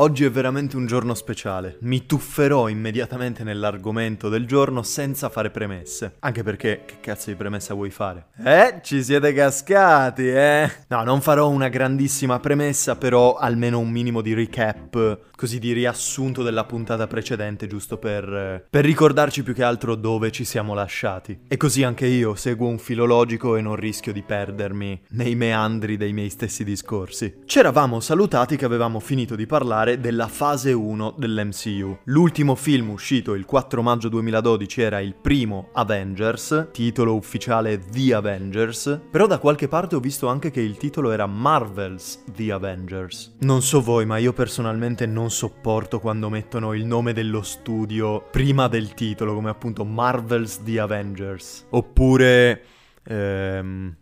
Oggi è veramente un giorno speciale. Mi tufferò immediatamente nell'argomento del giorno senza fare premesse. Anche perché, che cazzo di premessa vuoi fare? Eh, ci siete cascati, eh? No, non farò una grandissima premessa, però almeno un minimo di recap, così di riassunto della puntata precedente, giusto per, per ricordarci più che altro dove ci siamo lasciati. E così anche io seguo un filologico e non rischio di perdermi nei meandri dei miei stessi discorsi. C'eravamo salutati che avevamo finito di parlare della fase 1 dell'MCU. L'ultimo film uscito il 4 maggio 2012 era il primo Avengers, titolo ufficiale The Avengers, però da qualche parte ho visto anche che il titolo era Marvel's The Avengers. Non so voi, ma io personalmente non sopporto quando mettono il nome dello studio prima del titolo, come appunto Marvel's The Avengers. Oppure... Ehm,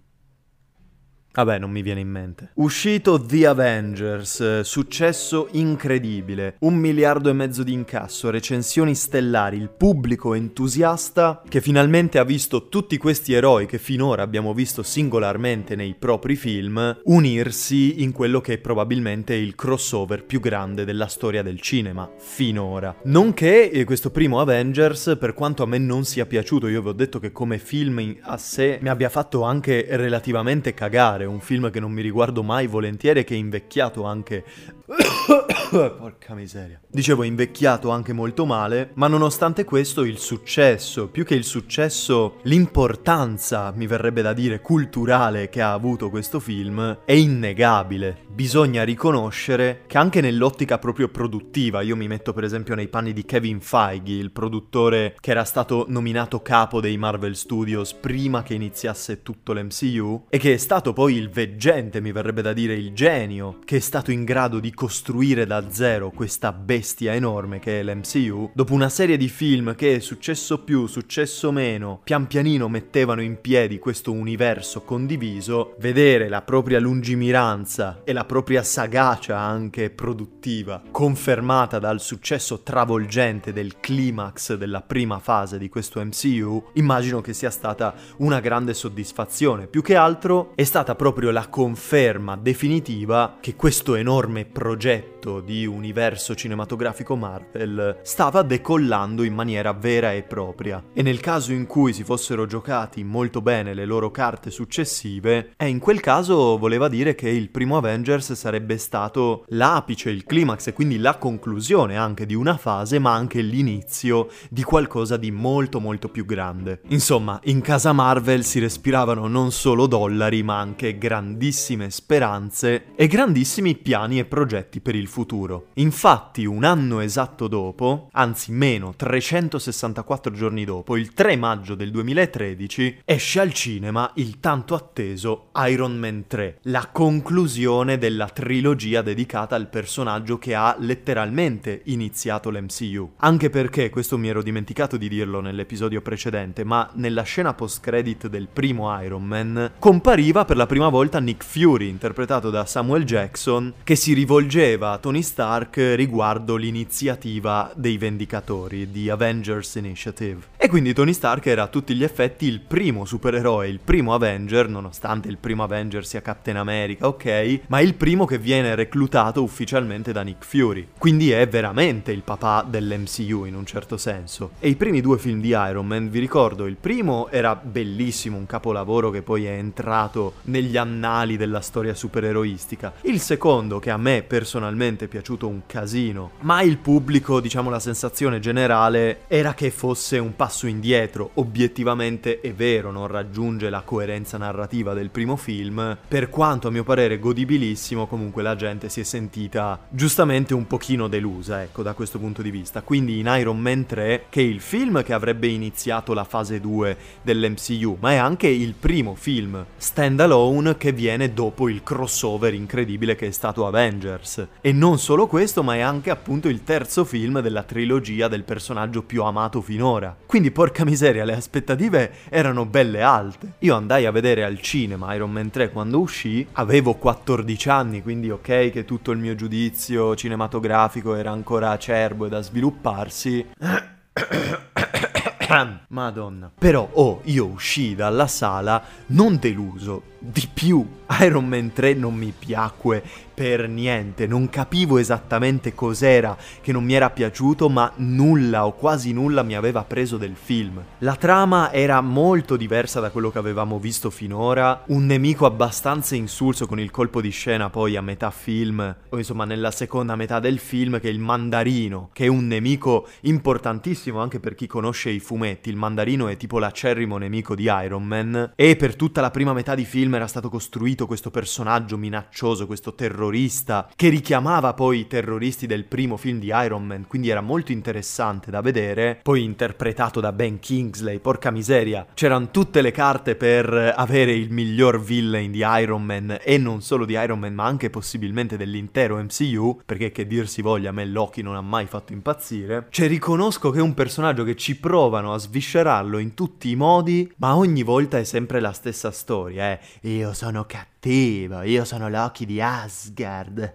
Vabbè, non mi viene in mente. Uscito The Avengers, successo incredibile, un miliardo e mezzo di incasso, recensioni stellari, il pubblico entusiasta che finalmente ha visto tutti questi eroi che finora abbiamo visto singolarmente nei propri film unirsi in quello che è probabilmente il crossover più grande della storia del cinema, finora. Nonché eh, questo primo Avengers, per quanto a me non sia piaciuto, io vi ho detto che come film a sé mi abbia fatto anche relativamente cagare, un film che non mi riguardo mai volentieri e che è invecchiato anche... Porca miseria. Dicevo, invecchiato anche molto male, ma nonostante questo il successo, più che il successo, l'importanza, mi verrebbe da dire, culturale che ha avuto questo film è innegabile. Bisogna riconoscere che anche nell'ottica proprio produttiva, io mi metto per esempio nei panni di Kevin Feige, il produttore che era stato nominato capo dei Marvel Studios prima che iniziasse tutto l'MCU e che è stato poi il veggente, mi verrebbe da dire il genio, che è stato in grado di costruire da zero questa bestia enorme che è l'MCU, dopo una serie di film che successo più, successo meno, pian pianino mettevano in piedi questo universo condiviso, vedere la propria lungimiranza e la propria sagacia anche produttiva confermata dal successo travolgente del climax della prima fase di questo MCU, immagino che sia stata una grande soddisfazione. Più che altro è stata proprio proprio la conferma definitiva che questo enorme progetto di universo cinematografico Marvel stava decollando in maniera vera e propria. E nel caso in cui si fossero giocati molto bene le loro carte successive, e in quel caso voleva dire che il primo Avengers sarebbe stato l'apice, il climax e quindi la conclusione anche di una fase, ma anche l'inizio di qualcosa di molto molto più grande. Insomma, in casa Marvel si respiravano non solo dollari, ma anche grandissime speranze e grandissimi piani e progetti per il futuro. Infatti, un anno esatto dopo, anzi meno, 364 giorni dopo, il 3 maggio del 2013, esce al cinema il tanto atteso Iron Man 3, la conclusione della trilogia dedicata al personaggio che ha letteralmente iniziato l'MCU. Anche perché, questo mi ero dimenticato di dirlo nell'episodio precedente, ma nella scena post-credit del primo Iron Man compariva per la prima volta Nick Fury, interpretato da Samuel Jackson, che si rivolgeva Tony Stark riguardo l'iniziativa dei Vendicatori, di Avengers Initiative. E quindi Tony Stark era a tutti gli effetti il primo supereroe, il primo Avenger, nonostante il primo Avenger sia Captain America, ok, ma il primo che viene reclutato ufficialmente da Nick Fury. Quindi è veramente il papà dell'MCU in un certo senso. E i primi due film di Iron Man, vi ricordo, il primo era bellissimo, un capolavoro che poi è entrato negli annali della storia supereroistica. Il secondo, che a me personalmente è piaciuto un casino, ma il pubblico, diciamo la sensazione generale, era che fosse un passo indietro. Obiettivamente è vero, non raggiunge la coerenza narrativa del primo film. Per quanto a mio parere godibilissimo, comunque la gente si è sentita giustamente un pochino delusa, ecco, da questo punto di vista. Quindi in Iron Man 3, che è il film che avrebbe iniziato la fase 2 dell'MCU, ma è anche il primo film standalone che viene dopo il crossover incredibile che è stato Avengers. E non solo questo, ma è anche appunto il terzo film della trilogia del personaggio più amato finora. Quindi porca miseria, le aspettative erano belle alte. Io andai a vedere al cinema Iron Man 3 quando uscì, avevo 14 anni, quindi ok che tutto il mio giudizio cinematografico era ancora acerbo e da svilupparsi. Madonna. Però, oh, io uscii dalla sala non deluso, di più. Iron Man 3 non mi piacque per niente, non capivo esattamente cos'era che non mi era piaciuto, ma nulla o quasi nulla mi aveva preso del film. La trama era molto diversa da quello che avevamo visto finora, un nemico abbastanza insulso con il colpo di scena poi a metà film, o insomma nella seconda metà del film, che è il mandarino, che è un nemico importantissimo anche per chi conosce i fumetti, il mandarino è tipo l'acerrimo nemico di Iron Man, e per tutta la prima metà di film era stato costruito questo personaggio minaccioso, questo terrorista che richiamava poi i terroristi del primo film di Iron Man, quindi era molto interessante da vedere, poi interpretato da Ben Kingsley, porca miseria, c'erano tutte le carte per avere il miglior villain di Iron Man e non solo di Iron Man ma anche possibilmente dell'intero MCU, perché che dir si voglia a me Loki non ha mai fatto impazzire, cioè riconosco che è un personaggio che ci provano a sviscerarlo in tutti i modi, ma ogni volta è sempre la stessa storia, eh, io sono cattivo cattivo, io sono Loki di Asgard.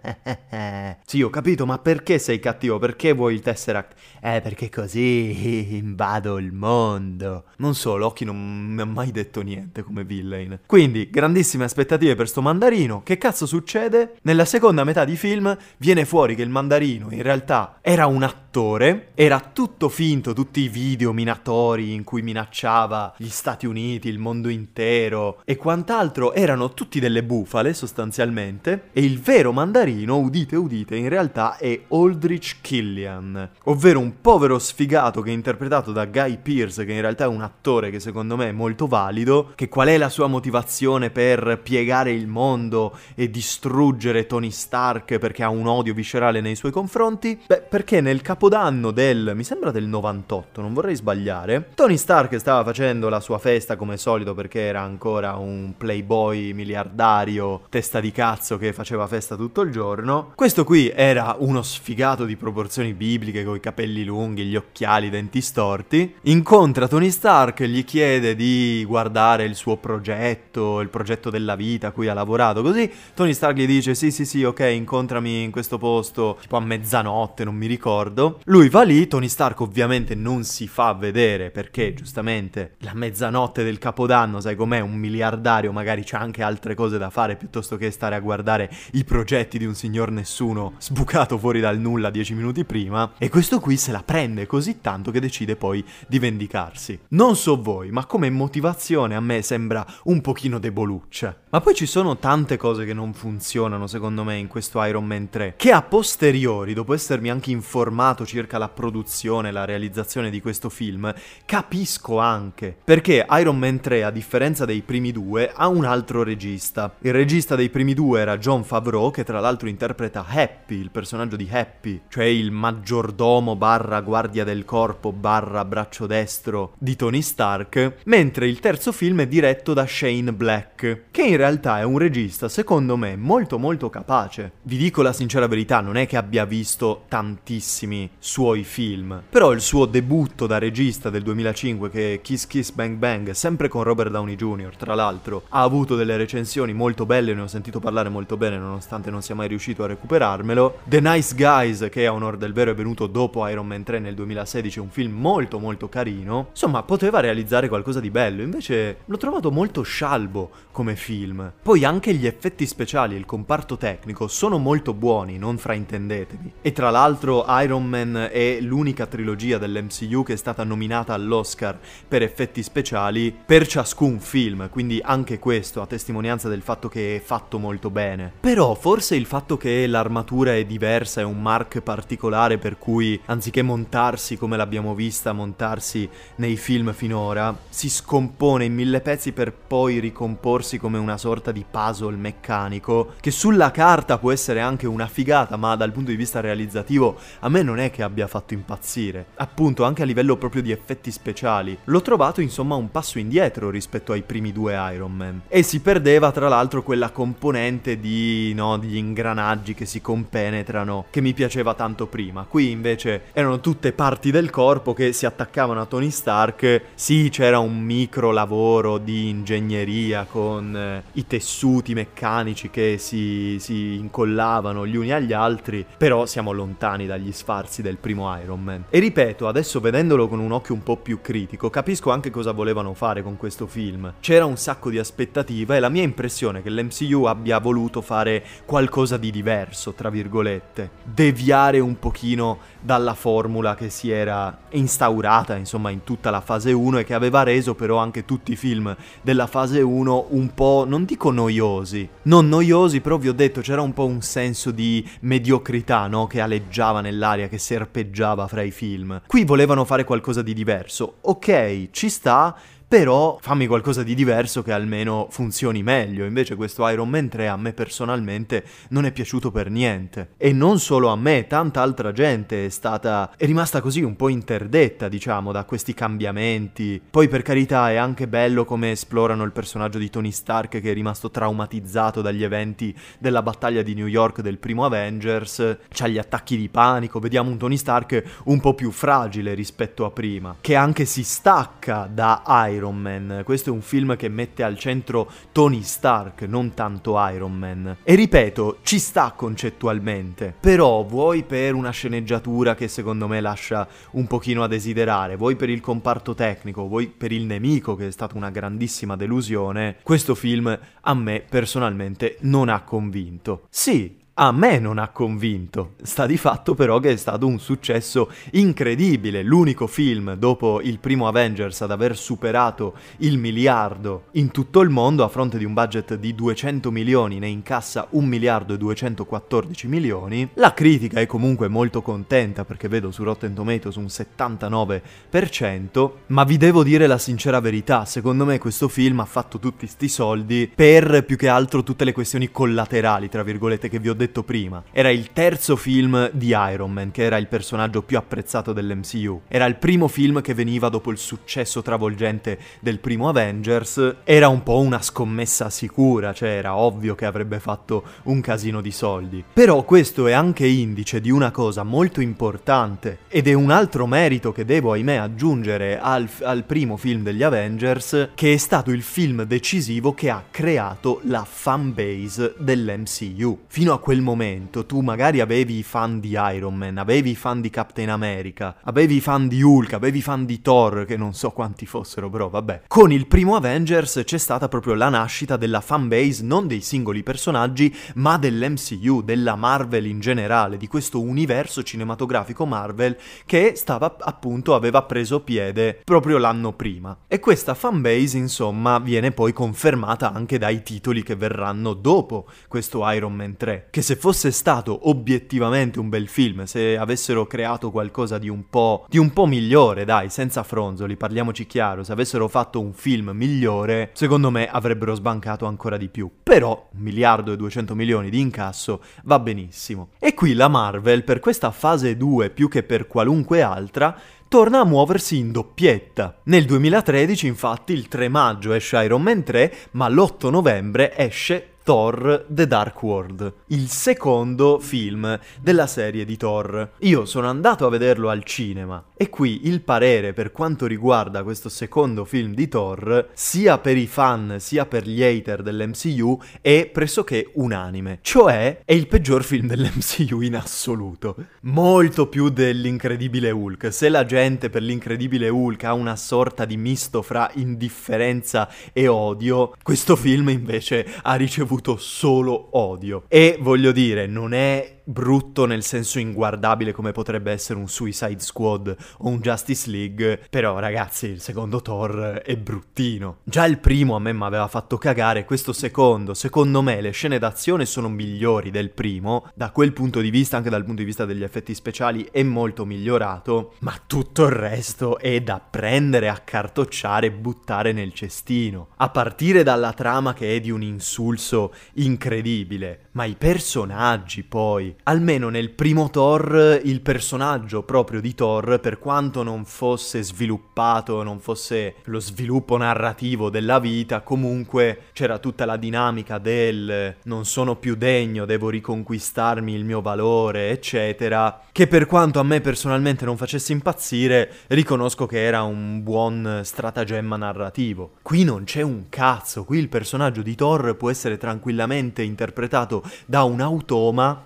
sì, ho capito, ma perché sei cattivo? Perché vuoi il Tesseract? Eh, perché così invado il mondo. Non so, Loki non mi ha mai detto niente come villain. Quindi, grandissime aspettative per sto mandarino. Che cazzo succede? Nella seconda metà di film viene fuori che il mandarino in realtà era un attore, era tutto finto, tutti i video minatori in cui minacciava gli Stati Uniti, il mondo intero e quant'altro erano tutti delle delle bufale sostanzialmente e il vero mandarino, udite udite, in realtà è Aldrich Killian, ovvero un povero sfigato che è interpretato da Guy Pearce, che in realtà è un attore che secondo me è molto valido, che qual è la sua motivazione per piegare il mondo e distruggere Tony Stark perché ha un odio viscerale nei suoi confronti? Beh, perché nel capodanno del, mi sembra del 98, non vorrei sbagliare, Tony Stark stava facendo la sua festa come solito perché era ancora un playboy miliardario miliardario, testa di cazzo che faceva festa tutto il giorno. Questo qui era uno sfigato di proporzioni bibliche, con i capelli lunghi, gli occhiali, i denti storti. Incontra Tony Stark, gli chiede di guardare il suo progetto, il progetto della vita a cui ha lavorato, così Tony Stark gli dice sì sì sì ok incontrami in questo posto tipo a mezzanotte non mi ricordo lui va lì Tony Stark ovviamente non si fa vedere perché giustamente la mezzanotte del capodanno sai com'è un miliardario magari c'ha anche altre cose cose da fare piuttosto che stare a guardare i progetti di un signor nessuno sbucato fuori dal nulla dieci minuti prima. E questo qui se la prende così tanto che decide poi di vendicarsi. Non so voi, ma come motivazione a me sembra un pochino deboluccia. Ma poi ci sono tante cose che non funzionano secondo me in questo Iron Man 3, che a posteriori, dopo essermi anche informato circa la produzione e la realizzazione di questo film, capisco anche. Perché Iron Man 3, a differenza dei primi due, ha un altro regista regista. Il regista dei primi due era John Favreau, che tra l'altro interpreta Happy, il personaggio di Happy, cioè il maggiordomo barra guardia del corpo barra braccio destro di Tony Stark, mentre il terzo film è diretto da Shane Black, che in realtà è un regista, secondo me, molto molto capace. Vi dico la sincera verità, non è che abbia visto tantissimi suoi film, però il suo debutto da regista del 2005, che è Kiss Kiss Bang Bang, sempre con Robert Downey Jr., tra l'altro, ha avuto delle recensioni recensioni molto belle, ne ho sentito parlare molto bene nonostante non sia mai riuscito a recuperarmelo. The Nice Guys, che a onor del vero è venuto dopo Iron Man 3 nel 2016, è un film molto molto carino. Insomma, poteva realizzare qualcosa di bello, invece l'ho trovato molto scialbo come film. Poi anche gli effetti speciali e il comparto tecnico sono molto buoni, non fraintendetevi. E tra l'altro Iron Man è l'unica trilogia dell'MCU che è stata nominata all'Oscar per effetti speciali per ciascun film, quindi anche questo a testimonianza del fatto che è fatto molto bene. Però forse il fatto che l'armatura è diversa è un mark particolare per cui anziché montarsi come l'abbiamo vista montarsi nei film finora, si scompone in mille pezzi per poi ricomporsi come una sorta di puzzle meccanico che sulla carta può essere anche una figata, ma dal punto di vista realizzativo a me non è che abbia fatto impazzire. Appunto, anche a livello proprio di effetti speciali, l'ho trovato insomma un passo indietro rispetto ai primi due Iron Man e si perdeva tra tra l'altro quella componente di, no, di ingranaggi che si compenetrano che mi piaceva tanto prima. Qui invece erano tutte parti del corpo che si attaccavano a Tony Stark. Sì, c'era un micro lavoro di ingegneria con eh, i tessuti meccanici che si, si incollavano gli uni agli altri, però siamo lontani dagli sfarzi del primo Iron Man. E ripeto, adesso vedendolo con un occhio un po' più critico, capisco anche cosa volevano fare con questo film. C'era un sacco di aspettativa e la mia impressione l'impressione che l'MCU abbia voluto fare qualcosa di diverso, tra virgolette, deviare un pochino dalla formula che si era instaurata, insomma, in tutta la fase 1 e che aveva reso però anche tutti i film della fase 1 un po', non dico noiosi, non noiosi, però vi ho detto c'era un po' un senso di mediocrità, no? Che aleggiava nell'aria, che serpeggiava fra i film. Qui volevano fare qualcosa di diverso. Ok, ci sta, però fammi qualcosa di diverso che almeno funzioni meglio. Invece questo Iron Man 3 a me personalmente non è piaciuto per niente. E non solo a me, tanta altra gente è stata è rimasta così un po' interdetta, diciamo, da questi cambiamenti. Poi per carità è anche bello come esplorano il personaggio di Tony Stark che è rimasto traumatizzato dagli eventi della battaglia di New York del primo Avengers, c'ha gli attacchi di panico, vediamo un Tony Stark un po' più fragile rispetto a prima, che anche si stacca da Iron Iron Man. Questo è un film che mette al centro Tony Stark, non tanto Iron Man. E ripeto, ci sta concettualmente, però vuoi per una sceneggiatura che secondo me lascia un pochino a desiderare, vuoi per il comparto tecnico, vuoi per il nemico che è stata una grandissima delusione, questo film a me personalmente non ha convinto. Sì, a me non ha convinto. Sta di fatto però che è stato un successo incredibile, l'unico film dopo il primo Avengers ad aver superato il miliardo in tutto il mondo a fronte di un budget di 200 milioni, ne incassa 1 miliardo e 214 milioni. La critica è comunque molto contenta perché vedo su Rotten Tomatoes un 79%, ma vi devo dire la sincera verità, secondo me questo film ha fatto tutti sti soldi per più che altro tutte le questioni collaterali, tra virgolette, che vi ho detto detto prima. Era il terzo film di Iron Man, che era il personaggio più apprezzato dell'MCU. Era il primo film che veniva dopo il successo travolgente del primo Avengers. Era un po' una scommessa sicura, cioè era ovvio che avrebbe fatto un casino di soldi. Però questo è anche indice di una cosa molto importante ed è un altro merito che devo, ahimè, aggiungere al, al primo film degli Avengers, che è stato il film decisivo che ha creato la fanbase dell'MCU. Fino a quel quel momento tu magari avevi i fan di Iron Man, avevi i fan di Captain America, avevi i fan di Hulk, avevi i fan di Thor, che non so quanti fossero, però vabbè. Con il primo Avengers c'è stata proprio la nascita della fanbase non dei singoli personaggi, ma dell'MCU, della Marvel in generale, di questo universo cinematografico Marvel che stava appunto aveva preso piede proprio l'anno prima. E questa fanbase, insomma, viene poi confermata anche dai titoli che verranno dopo questo Iron Man 3, che se fosse stato obiettivamente un bel film, se avessero creato qualcosa di un po', di un po migliore, dai, senza fronzoli, parliamoci chiaro, se avessero fatto un film migliore, secondo me avrebbero sbancato ancora di più. Però un miliardo e 200 milioni di incasso va benissimo. E qui la Marvel, per questa fase 2 più che per qualunque altra, torna a muoversi in doppietta. Nel 2013 infatti il 3 maggio esce Iron Man 3, ma l'8 novembre esce Thor The Dark World, il secondo film della serie di Thor. Io sono andato a vederlo al cinema e qui il parere per quanto riguarda questo secondo film di Thor, sia per i fan sia per gli hater dell'MCU, è pressoché unanime. Cioè è il peggior film dell'MCU in assoluto. Molto più dell'incredibile Hulk. Se la gente per l'incredibile Hulk ha una sorta di misto fra indifferenza e odio, questo film invece ha ricevuto solo odio. E voglio dire, non è brutto nel senso inguardabile come potrebbe essere un Suicide Squad o un Justice League, però ragazzi il secondo Thor è bruttino. Già il primo a me mi aveva fatto cagare, questo secondo, secondo me le scene d'azione sono migliori del primo, da quel punto di vista, anche dal punto di vista degli effetti speciali è molto migliorato, ma tutto il resto è da prendere, accartocciare e buttare nel cestino. A partire dalla trama che è di un insulso incredibile, ma i personaggi poi, almeno nel primo Thor, il personaggio proprio di Thor, per quanto non fosse sviluppato, non fosse lo sviluppo narrativo della vita, comunque c'era tutta la dinamica del non sono più degno, devo riconquistarmi il mio valore, eccetera, che per quanto a me personalmente non facesse impazzire, riconosco che era un buon stratagemma narrativo. Qui non c'è un cazzo, qui il personaggio di Thor può essere tranquillamente interpretato da un automa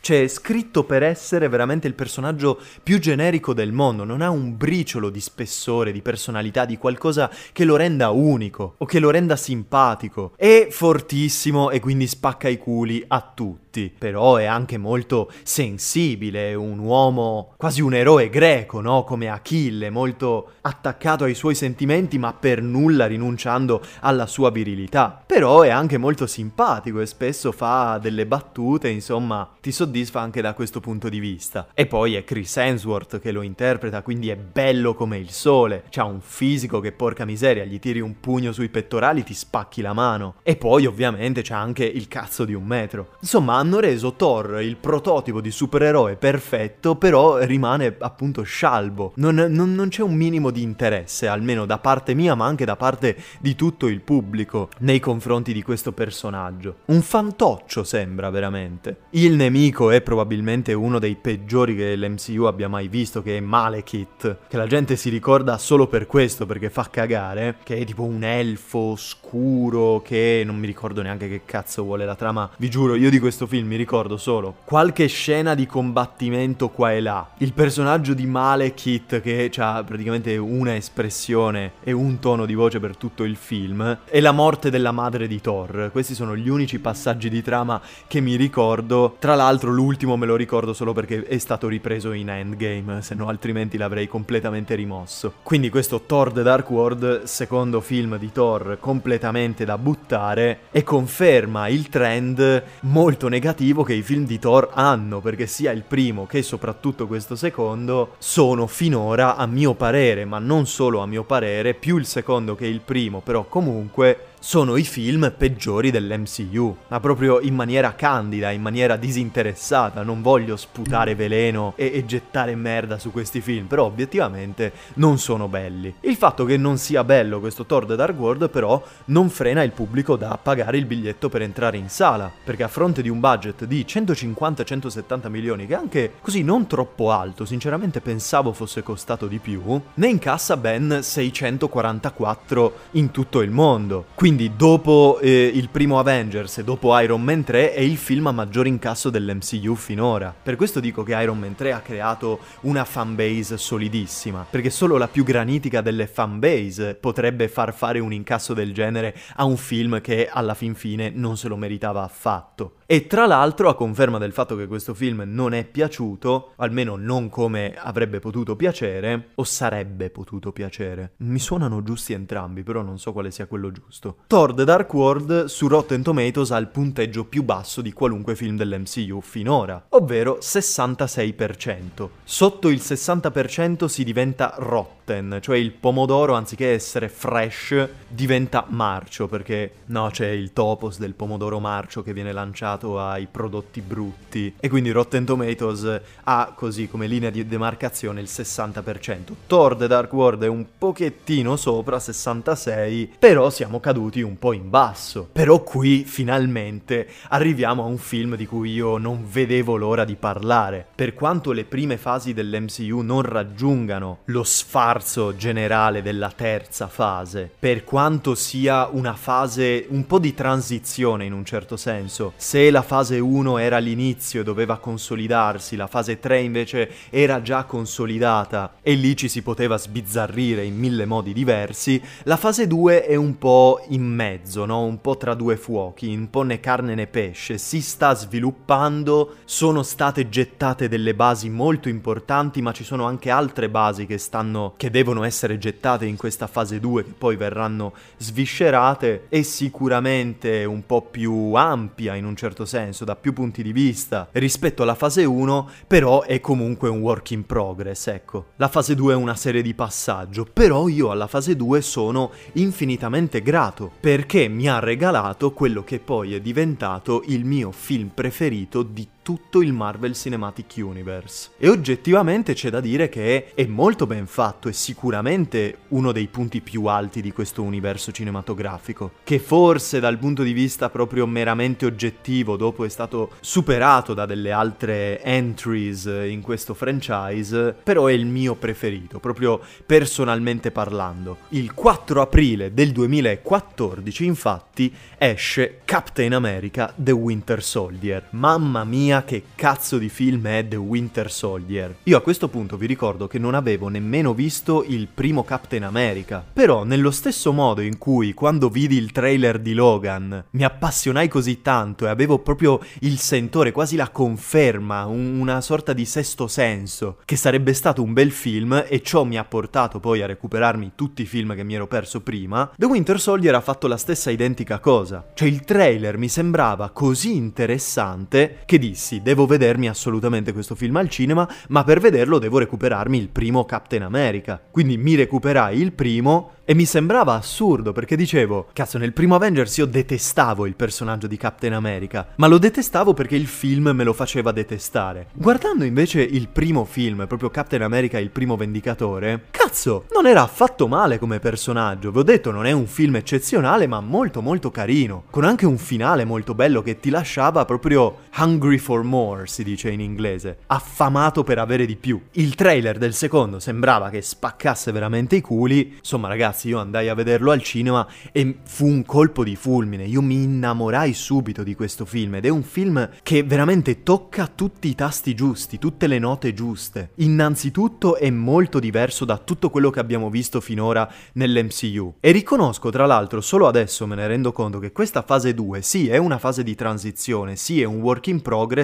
C'è scritto per essere veramente il personaggio più generico del mondo, non ha un briciolo di spessore, di personalità, di qualcosa che lo renda unico o che lo renda simpatico. È fortissimo e quindi spacca i culi a tutti tutti, però è anche molto sensibile, un uomo quasi un eroe greco, no? Come Achille, molto attaccato ai suoi sentimenti ma per nulla rinunciando alla sua virilità. Però è anche molto simpatico e spesso fa delle battute, insomma, ti soddisfa anche da questo punto di vista. E poi è Chris Hemsworth che lo interpreta, quindi è bello come il sole, c'ha un fisico che porca miseria, gli tiri un pugno sui pettorali, ti spacchi la mano. E poi ovviamente c'ha anche il cazzo di un metro. Insomma, hanno reso Thor il prototipo di supereroe perfetto, però rimane appunto scialbo. Non, non, non, c'è un minimo di interesse, almeno da parte mia, ma anche da parte di tutto il pubblico, nei confronti di questo personaggio. Un fantoccio sembra veramente. Il nemico è probabilmente uno dei peggiori che l'MCU abbia mai visto, che è Malekith, che la gente si ricorda solo per questo, perché fa cagare, che è tipo un elfo scuro, che non mi ricordo neanche che cazzo vuole la trama. Vi giuro, io di questo film film mi ricordo solo qualche scena di combattimento qua e là. Il personaggio di Malekith che ha praticamente una espressione e un tono di voce per tutto il film e la morte della madre di Thor. Questi sono gli unici passaggi di trama che mi ricordo. Tra l'altro l'ultimo me lo ricordo solo perché è stato ripreso in Endgame, se no altrimenti l'avrei completamente rimosso. Quindi questo Thor The Dark World, secondo film di Thor completamente da buttare e conferma il trend molto negativo negativo che i film di Thor hanno, perché sia il primo che soprattutto questo secondo sono finora, a mio parere, ma non solo a mio parere, più il secondo che il primo, però comunque sono i film peggiori dell'MCU, ma proprio in maniera candida, in maniera disinteressata, non voglio sputare veleno e, e, gettare merda su questi film, però obiettivamente non sono belli. Il fatto che non sia bello questo Thor The Dark World però non frena il pubblico da pagare il biglietto per entrare in sala, perché a fronte di un budget di 150-170 milioni, che anche così non troppo alto, sinceramente pensavo fosse costato di più, ne incassa ben 644 in tutto il mondo. Quindi quindi dopo eh, il primo Avengers e dopo Iron Man 3 è il film a maggior incasso dell'MCU finora. Per questo dico che Iron Man 3 ha creato una fanbase solidissima, perché solo la più granitica delle fanbase potrebbe far fare un incasso del genere a un film che alla fin fine non se lo meritava affatto. E tra l'altro, a conferma del fatto che questo film non è piaciuto, almeno non come avrebbe potuto piacere, o sarebbe potuto piacere. Mi suonano giusti entrambi, però non so quale sia quello giusto. Thor The Dark World su Rotten Tomatoes ha il punteggio più basso di qualunque film dell'MCU finora, ovvero 66%. Sotto il 60% si diventa rotten, cioè il pomodoro anziché essere fresh diventa marcio, perché no, c'è il topos del pomodoro marcio che viene lanciato legato ai prodotti brutti e quindi Rotten Tomatoes ha così come linea di demarcazione il 60%. Thor The Dark World è un pochettino sopra 66, però siamo caduti un po' in basso. Però qui finalmente arriviamo a un film di cui io non vedevo l'ora di parlare. Per quanto le prime fasi dell'MCU non raggiungano lo sfarzo generale della terza fase, per quanto sia una fase un po' di transizione in un certo senso, se la fase 1 era l'inizio e doveva consolidarsi, la fase 3 invece era già consolidata e lì ci si poteva sbizzarrire in mille modi diversi, la fase 2 è un po' in mezzo, no? un po' tra due fuochi, un po' né carne né pesce, si sta sviluppando, sono state gettate delle basi molto importanti, ma ci sono anche altre basi che stanno che devono essere gettate in questa fase 2 che poi verranno sviscerate e sicuramente un po' più ampia in un certo certo senso, da più punti di vista rispetto alla fase 1, però è comunque un work in progress, ecco. La fase 2 è una serie di passaggio, però io alla fase 2 sono infinitamente grato, perché mi ha regalato quello che poi è diventato il mio film preferito di tutto il Marvel Cinematic Universe. E oggettivamente c'è da dire che è molto ben fatto, è sicuramente uno dei punti più alti di questo universo cinematografico, che forse dal punto di vista proprio meramente oggettivo, dopo è stato superato da delle altre entries in questo franchise, però è il mio preferito, proprio personalmente parlando. Il 4 aprile del 2014, infatti, esce Captain America The Winter Soldier. Mamma mia! Mia che cazzo di film è The Winter Soldier. Io a questo punto vi ricordo che non avevo nemmeno visto il primo Captain America, però nello stesso modo in cui quando vidi il trailer di Logan mi appassionai così tanto e avevo proprio il sentore, quasi la conferma, un- una sorta di sesto senso, che sarebbe stato un bel film e ciò mi ha portato poi a recuperarmi tutti i film che mi ero perso prima, The Winter Soldier ha fatto la stessa identica cosa. Cioè il trailer mi sembrava così interessante che dissi devo vedermi assolutamente questo film al cinema, ma per vederlo devo recuperarmi il primo Captain America. Quindi mi recuperai il primo e mi sembrava assurdo perché dicevo, cazzo, nel primo Avengers io detestavo il personaggio di Captain America, ma lo detestavo perché il film me lo faceva detestare. Guardando invece il primo film, proprio Captain America il primo Vendicatore, cazzo, non era affatto male come personaggio. Vi ho detto, non è un film eccezionale, ma molto molto carino, con anche un finale molto bello che ti lasciava proprio hungry for more, si dice in inglese, affamato per avere di più. Il trailer del secondo sembrava che spaccasse veramente i culi, insomma ragazzi, io andai a vederlo al cinema e fu un colpo di fulmine. Io mi innamorai subito di questo film ed è un film che veramente tocca tutti i tasti giusti, tutte le note giuste. Innanzitutto è molto diverso da tutto quello che abbiamo visto finora nell'MCU. E riconosco, tra l'altro, solo adesso me ne rendo conto che questa fase 2 sì è una fase di transizione, sì è un work in progress,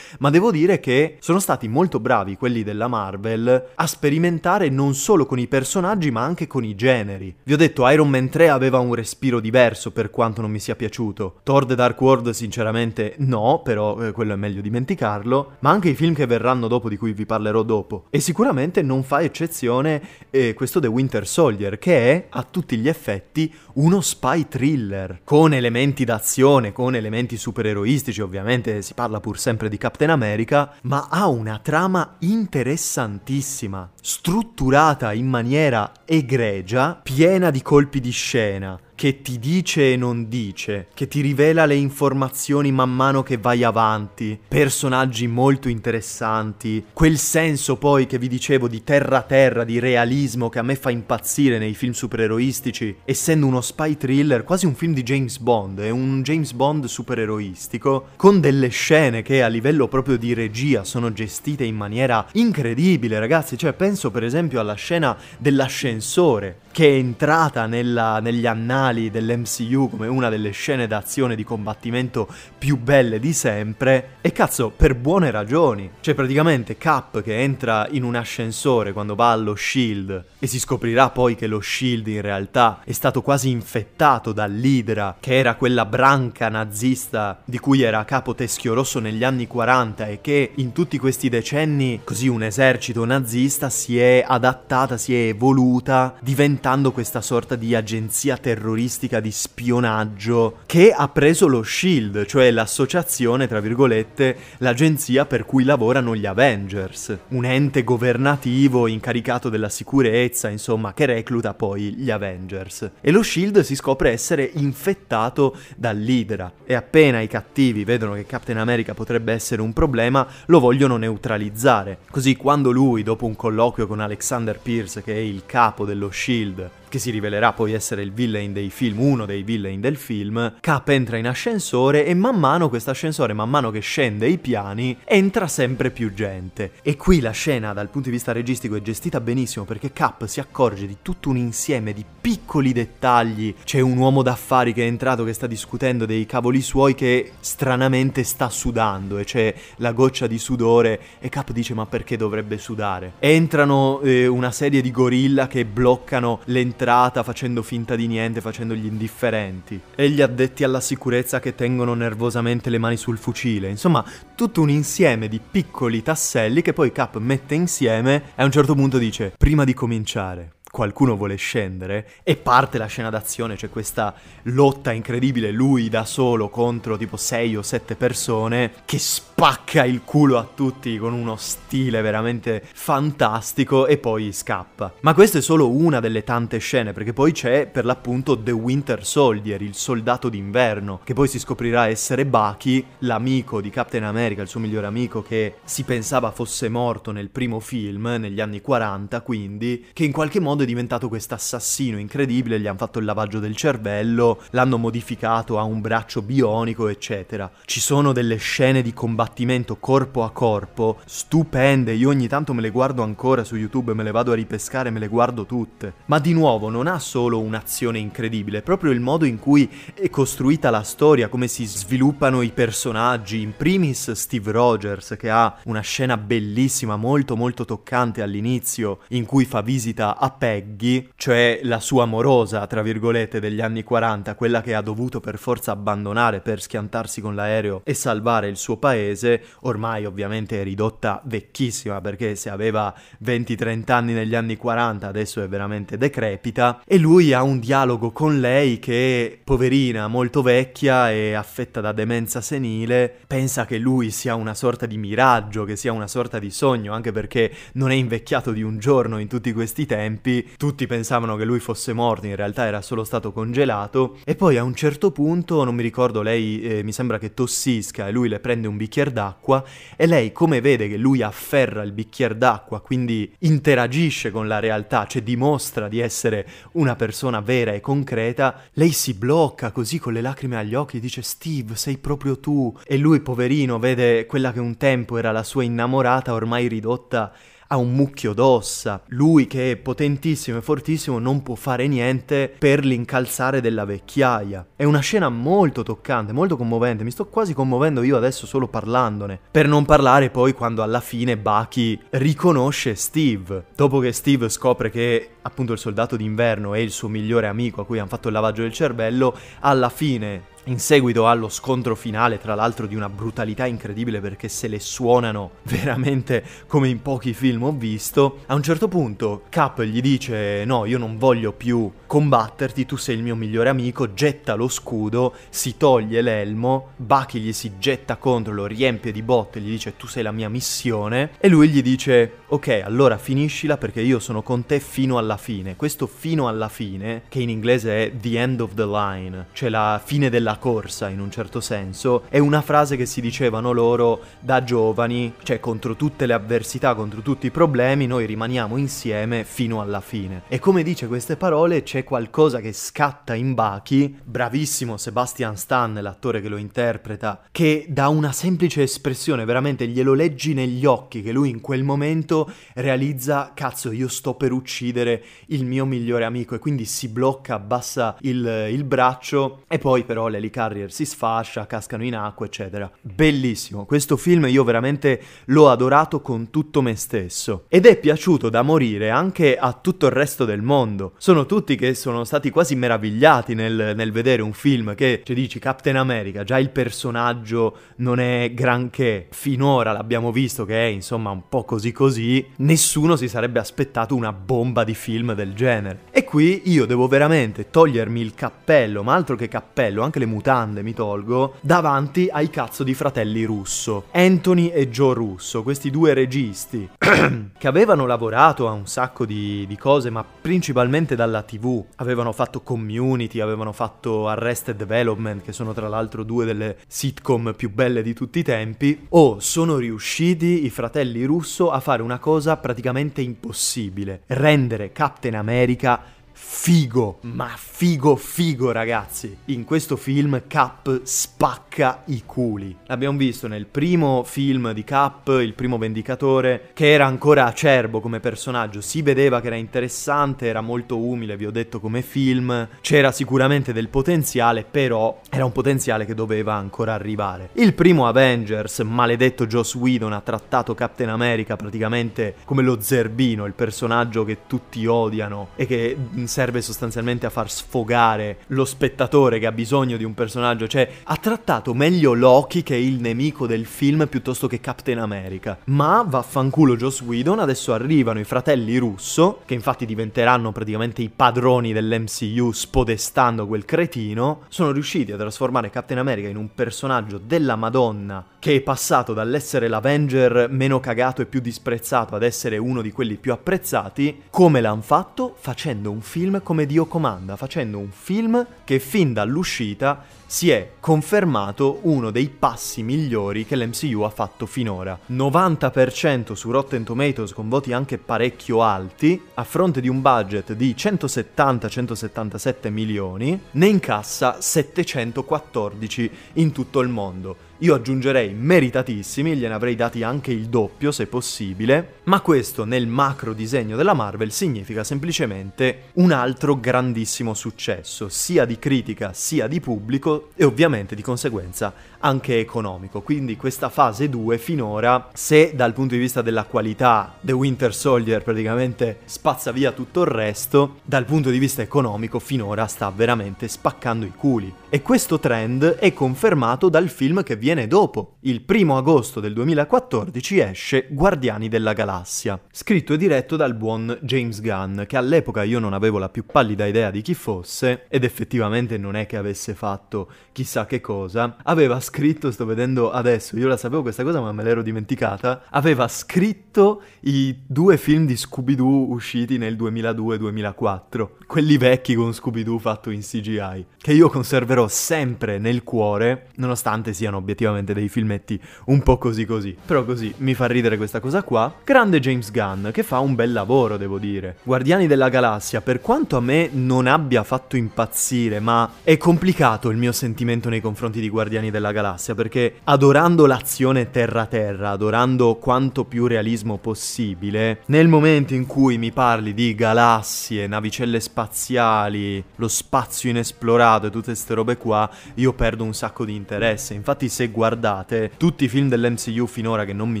ma devo dire che sono stati molto bravi quelli della Marvel a sperimentare non solo con i personaggi ma anche con i generi. Vi ho detto, Iron Man 3 aveva un respiro diverso per quanto non mi sia piaciuto. Thor The Dark World sinceramente no, però eh, quello è meglio dimenticarlo, ma anche i film che verranno dopo di cui vi parlerò dopo. E sicuramente non fa eccezione eh, questo The Winter Soldier, che è a tutti gli effetti uno spy thriller, con elementi d'azione, con elementi supereroistici, ovviamente si parla pur sempre di Captain America, ma ha una trama interessantissima, strutturata in maniera egregia, piena di colpi di scena, che ti dice e non dice, che ti rivela le informazioni man mano che vai avanti, personaggi molto interessanti, quel senso poi che vi dicevo di terra terra, di realismo che a me fa impazzire nei film supereroistici, essendo uno spy thriller, quasi un film di James Bond, è un James Bond supereroistico, con delle scene che a livello proprio di regia sono gestite in maniera incredibile, ragazzi, cioè penso per esempio alla scena dell'ascensore che è entrata nella, negli annali dell'MCU come una delle scene d'azione di combattimento più belle di sempre, e cazzo, per buone ragioni. Cioè, praticamente Cap che entra in un ascensore quando va allo Shield e si scoprirà poi che lo Shield in realtà è stato quasi infettato dall'Idra, che era quella branca nazista di cui era capo Teschio Rosso negli anni 40 e che in tutti questi decenni, così un esercito nazista si è adattata, si è evoluta, diventando questa sorta di agenzia terroristica di spionaggio che ha preso lo Shield, cioè l'associazione, tra virgolette, l'agenzia per cui lavorano gli Avengers, un ente governativo incaricato della sicurezza, insomma, che recluta poi gli Avengers. E lo Shield si scopre essere infettato dall'Idra e appena i cattivi vedono che Captain America potrebbe essere un problema, lo vogliono neutralizzare. Così quando lui, dopo un colloquio con Alexander Pierce, che è il capo dello Shield che si rivelerà poi essere il villain dei film, uno dei villain del film, Cap entra in ascensore e man mano questo ascensore, man mano che scende i piani, entra sempre più gente. E qui la scena dal punto di vista registico è gestita benissimo perché Cap si accorge di tutto un insieme di piccoli dettagli. C'è un uomo d'affari che è entrato che sta discutendo dei cavoli suoi che stranamente sta sudando e c'è la goccia di sudore e Cap dice ma perché dovrebbe sudare? Entrano eh, una serie di gorilla che bloccano l'entrata entrata facendo finta di niente, facendo gli indifferenti. E gli addetti alla sicurezza che tengono nervosamente le mani sul fucile. Insomma, tutto un insieme di piccoli tasselli che poi Cap mette insieme e a un certo punto dice, prima di cominciare, qualcuno vuole scendere e parte la scena d'azione, c'è questa lotta incredibile, lui da solo contro tipo 6 o 7 persone che spacca il culo a tutti con uno stile veramente fantastico e poi scappa. Ma questa è solo una delle tante scene perché poi c'è per l'appunto The Winter Soldier, il soldato d'inverno, che poi si scoprirà essere Bucky, l'amico di Captain America, il suo migliore amico che si pensava fosse morto nel primo film, negli anni 40 quindi, che in qualche modo è diventato questo assassino incredibile, gli hanno fatto il lavaggio del cervello, l'hanno modificato a un braccio bionico, eccetera. Ci sono delle scene di combattimento corpo a corpo stupende, io ogni tanto me le guardo ancora su YouTube, me le vado a ripescare, me le guardo tutte. Ma di nuovo non ha solo un'azione incredibile, è proprio il modo in cui è costruita la storia, come si sviluppano i personaggi, in primis Steve Rogers che ha una scena bellissima, molto molto toccante all'inizio, in cui fa visita a Peggy, cioè la sua amorosa, tra virgolette, degli anni 40, quella che ha dovuto per forza abbandonare per schiantarsi con l'aereo e salvare il suo paese, ormai ovviamente è ridotta vecchissima perché se aveva 20-30 anni negli anni 40 adesso è veramente decrepita. E lui ha un dialogo con lei che, poverina, molto vecchia e affetta da demenza senile, pensa che lui sia una sorta di miraggio, che sia una sorta di sogno, anche perché non è invecchiato di un giorno in tutti questi tempi, tutti pensavano che lui fosse morto, in realtà era solo stato congelato. E poi a un certo punto, non mi ricordo, lei eh, mi sembra che tossisca e lui le prende un bicchiere d'acqua e lei come vede che lui afferra il bicchiere d'acqua, quindi interagisce con la realtà, cioè dimostra di essere una persona vera e concreta, lei si blocca così con le lacrime agli occhi e dice Steve, sei proprio tu. E lui, poverino, vede quella che un tempo era la sua innamorata ormai ridotta ha un mucchio d'ossa. Lui che è potentissimo e fortissimo non può fare niente per l'incalzare della vecchiaia. È una scena molto toccante, molto commovente. Mi sto quasi commuovendo io adesso solo parlandone. Per non parlare poi quando alla fine Bucky riconosce Steve. Dopo che Steve scopre che appunto il soldato d'inverno è il suo migliore amico a cui hanno fatto il lavaggio del cervello, alla fine in seguito allo scontro finale, tra l'altro di una brutalità incredibile perché se le suonano veramente come in pochi film ho visto, a un certo punto Cap gli dice no, io non voglio più combatterti, tu sei il mio migliore amico, getta lo scudo, si toglie l'elmo, Bucky gli si getta contro, lo riempie di botte, gli dice tu sei la mia missione e lui gli dice ok, allora finiscila perché io sono con te fino alla fine. Questo fino alla fine, che in inglese è the end of the line, cioè la fine della corsa in un certo senso, è una frase che si dicevano loro da giovani, cioè contro tutte le avversità, contro tutti i problemi, noi rimaniamo insieme fino alla fine. E come dice queste parole c'è qualcosa che scatta in Baki, bravissimo Sebastian Stan, l'attore che lo interpreta, che da una semplice espressione, veramente glielo leggi negli occhi, che lui in quel momento realizza, cazzo, io sto per uccidere il mio migliore amico e quindi si blocca, abbassa il, il braccio. E poi però le Carrier si sfascia, cascano in acqua, eccetera. Bellissimo, questo film io veramente l'ho adorato con tutto me stesso ed è piaciuto da morire anche a tutto il resto del mondo. Sono tutti che sono stati quasi meravigliati nel, nel vedere un film che, cioè dici, Captain America, già il personaggio non è granché, finora l'abbiamo visto che è insomma un po' così così, nessuno si sarebbe aspettato una bomba di film del genere. E qui io devo veramente togliermi il cappello, ma altro che cappello, anche le mutande mi tolgo, davanti ai cazzo di fratelli Russo. Anthony e Joe Russo, questi due registi, che avevano lavorato a un sacco di, di cose, ma principalmente dalla TV. Avevano fatto Community, avevano fatto Arrested Development, che sono tra l'altro due delle sitcom più belle di tutti i tempi. O sono riusciti i fratelli Russo a fare una cosa praticamente impossibile, rendere Captain America figo, ma figo figo ragazzi. In questo film Cap spacca i culi. L'abbiamo visto nel primo film di Cap, il primo Vendicatore, che era ancora acerbo come personaggio, si vedeva che era interessante, era molto umile, vi ho detto come film, c'era sicuramente del potenziale, però era un potenziale che doveva ancora arrivare. Il primo Avengers, maledetto Joss Whedon, ha trattato Captain America praticamente come lo zerbino, il personaggio che tutti odiano e che serve sostanzialmente a far sfogare lo spettatore che ha bisogno di un personaggio, cioè ha trattato meglio Loki che il nemico del film piuttosto che Captain America. Ma vaffanculo Joss Whedon, adesso arrivano i fratelli Russo, che infatti diventeranno praticamente i padroni dell'MCU spodestando quel cretino, sono riusciti a trasformare Captain America in un personaggio della Madonna che è passato dall'essere l'Avenger meno cagato e più disprezzato ad essere uno di quelli più apprezzati, come l'hanno fatto? Facendo un film film come Dio comanda, facendo un film che fin dall'uscita si è confermato uno dei passi migliori che l'MCU ha fatto finora. 90% su Rotten Tomatoes con voti anche parecchio alti, a fronte di un budget di 170-177 milioni, ne incassa 714 in tutto il mondo. Io aggiungerei meritatissimi, gliene avrei dati anche il doppio se possibile, ma questo nel macro disegno della Marvel significa semplicemente un altro grandissimo successo, sia di critica sia di pubblico e ovviamente di conseguenza anche economico. Quindi questa fase 2 finora, se dal punto di vista della qualità The Winter Soldier praticamente spazza via tutto il resto, dal punto di vista economico finora sta veramente spaccando i culi. E questo trend è confermato dal film che viene viene dopo. Il primo agosto del 2014 esce Guardiani della Galassia, scritto e diretto dal buon James Gunn, che all'epoca io non avevo la più pallida idea di chi fosse, ed effettivamente non è che avesse fatto chissà che cosa. Aveva scritto, sto vedendo adesso, io la sapevo questa cosa ma me l'ero dimenticata, aveva scritto i due film di Scooby-Doo usciti nel 2002-2004, quelli vecchi con Scooby-Doo fatto in CGI, che io conserverò sempre nel cuore, nonostante siano obiettivamente effettivamente dei filmetti un po' così così. Però così mi fa ridere questa cosa qua. Grande James Gunn che fa un bel lavoro, devo dire. Guardiani della Galassia, per quanto a me non abbia fatto impazzire, ma è complicato il mio sentimento nei confronti di Guardiani della Galassia, perché adorando l'azione terra-terra, adorando quanto più realismo possibile, nel momento in cui mi parli di galassie, navicelle spaziali, lo spazio inesplorato e tutte queste robe qua, io perdo un sacco di interesse. Infatti se guardate, tutti i film dell'MCU finora che non mi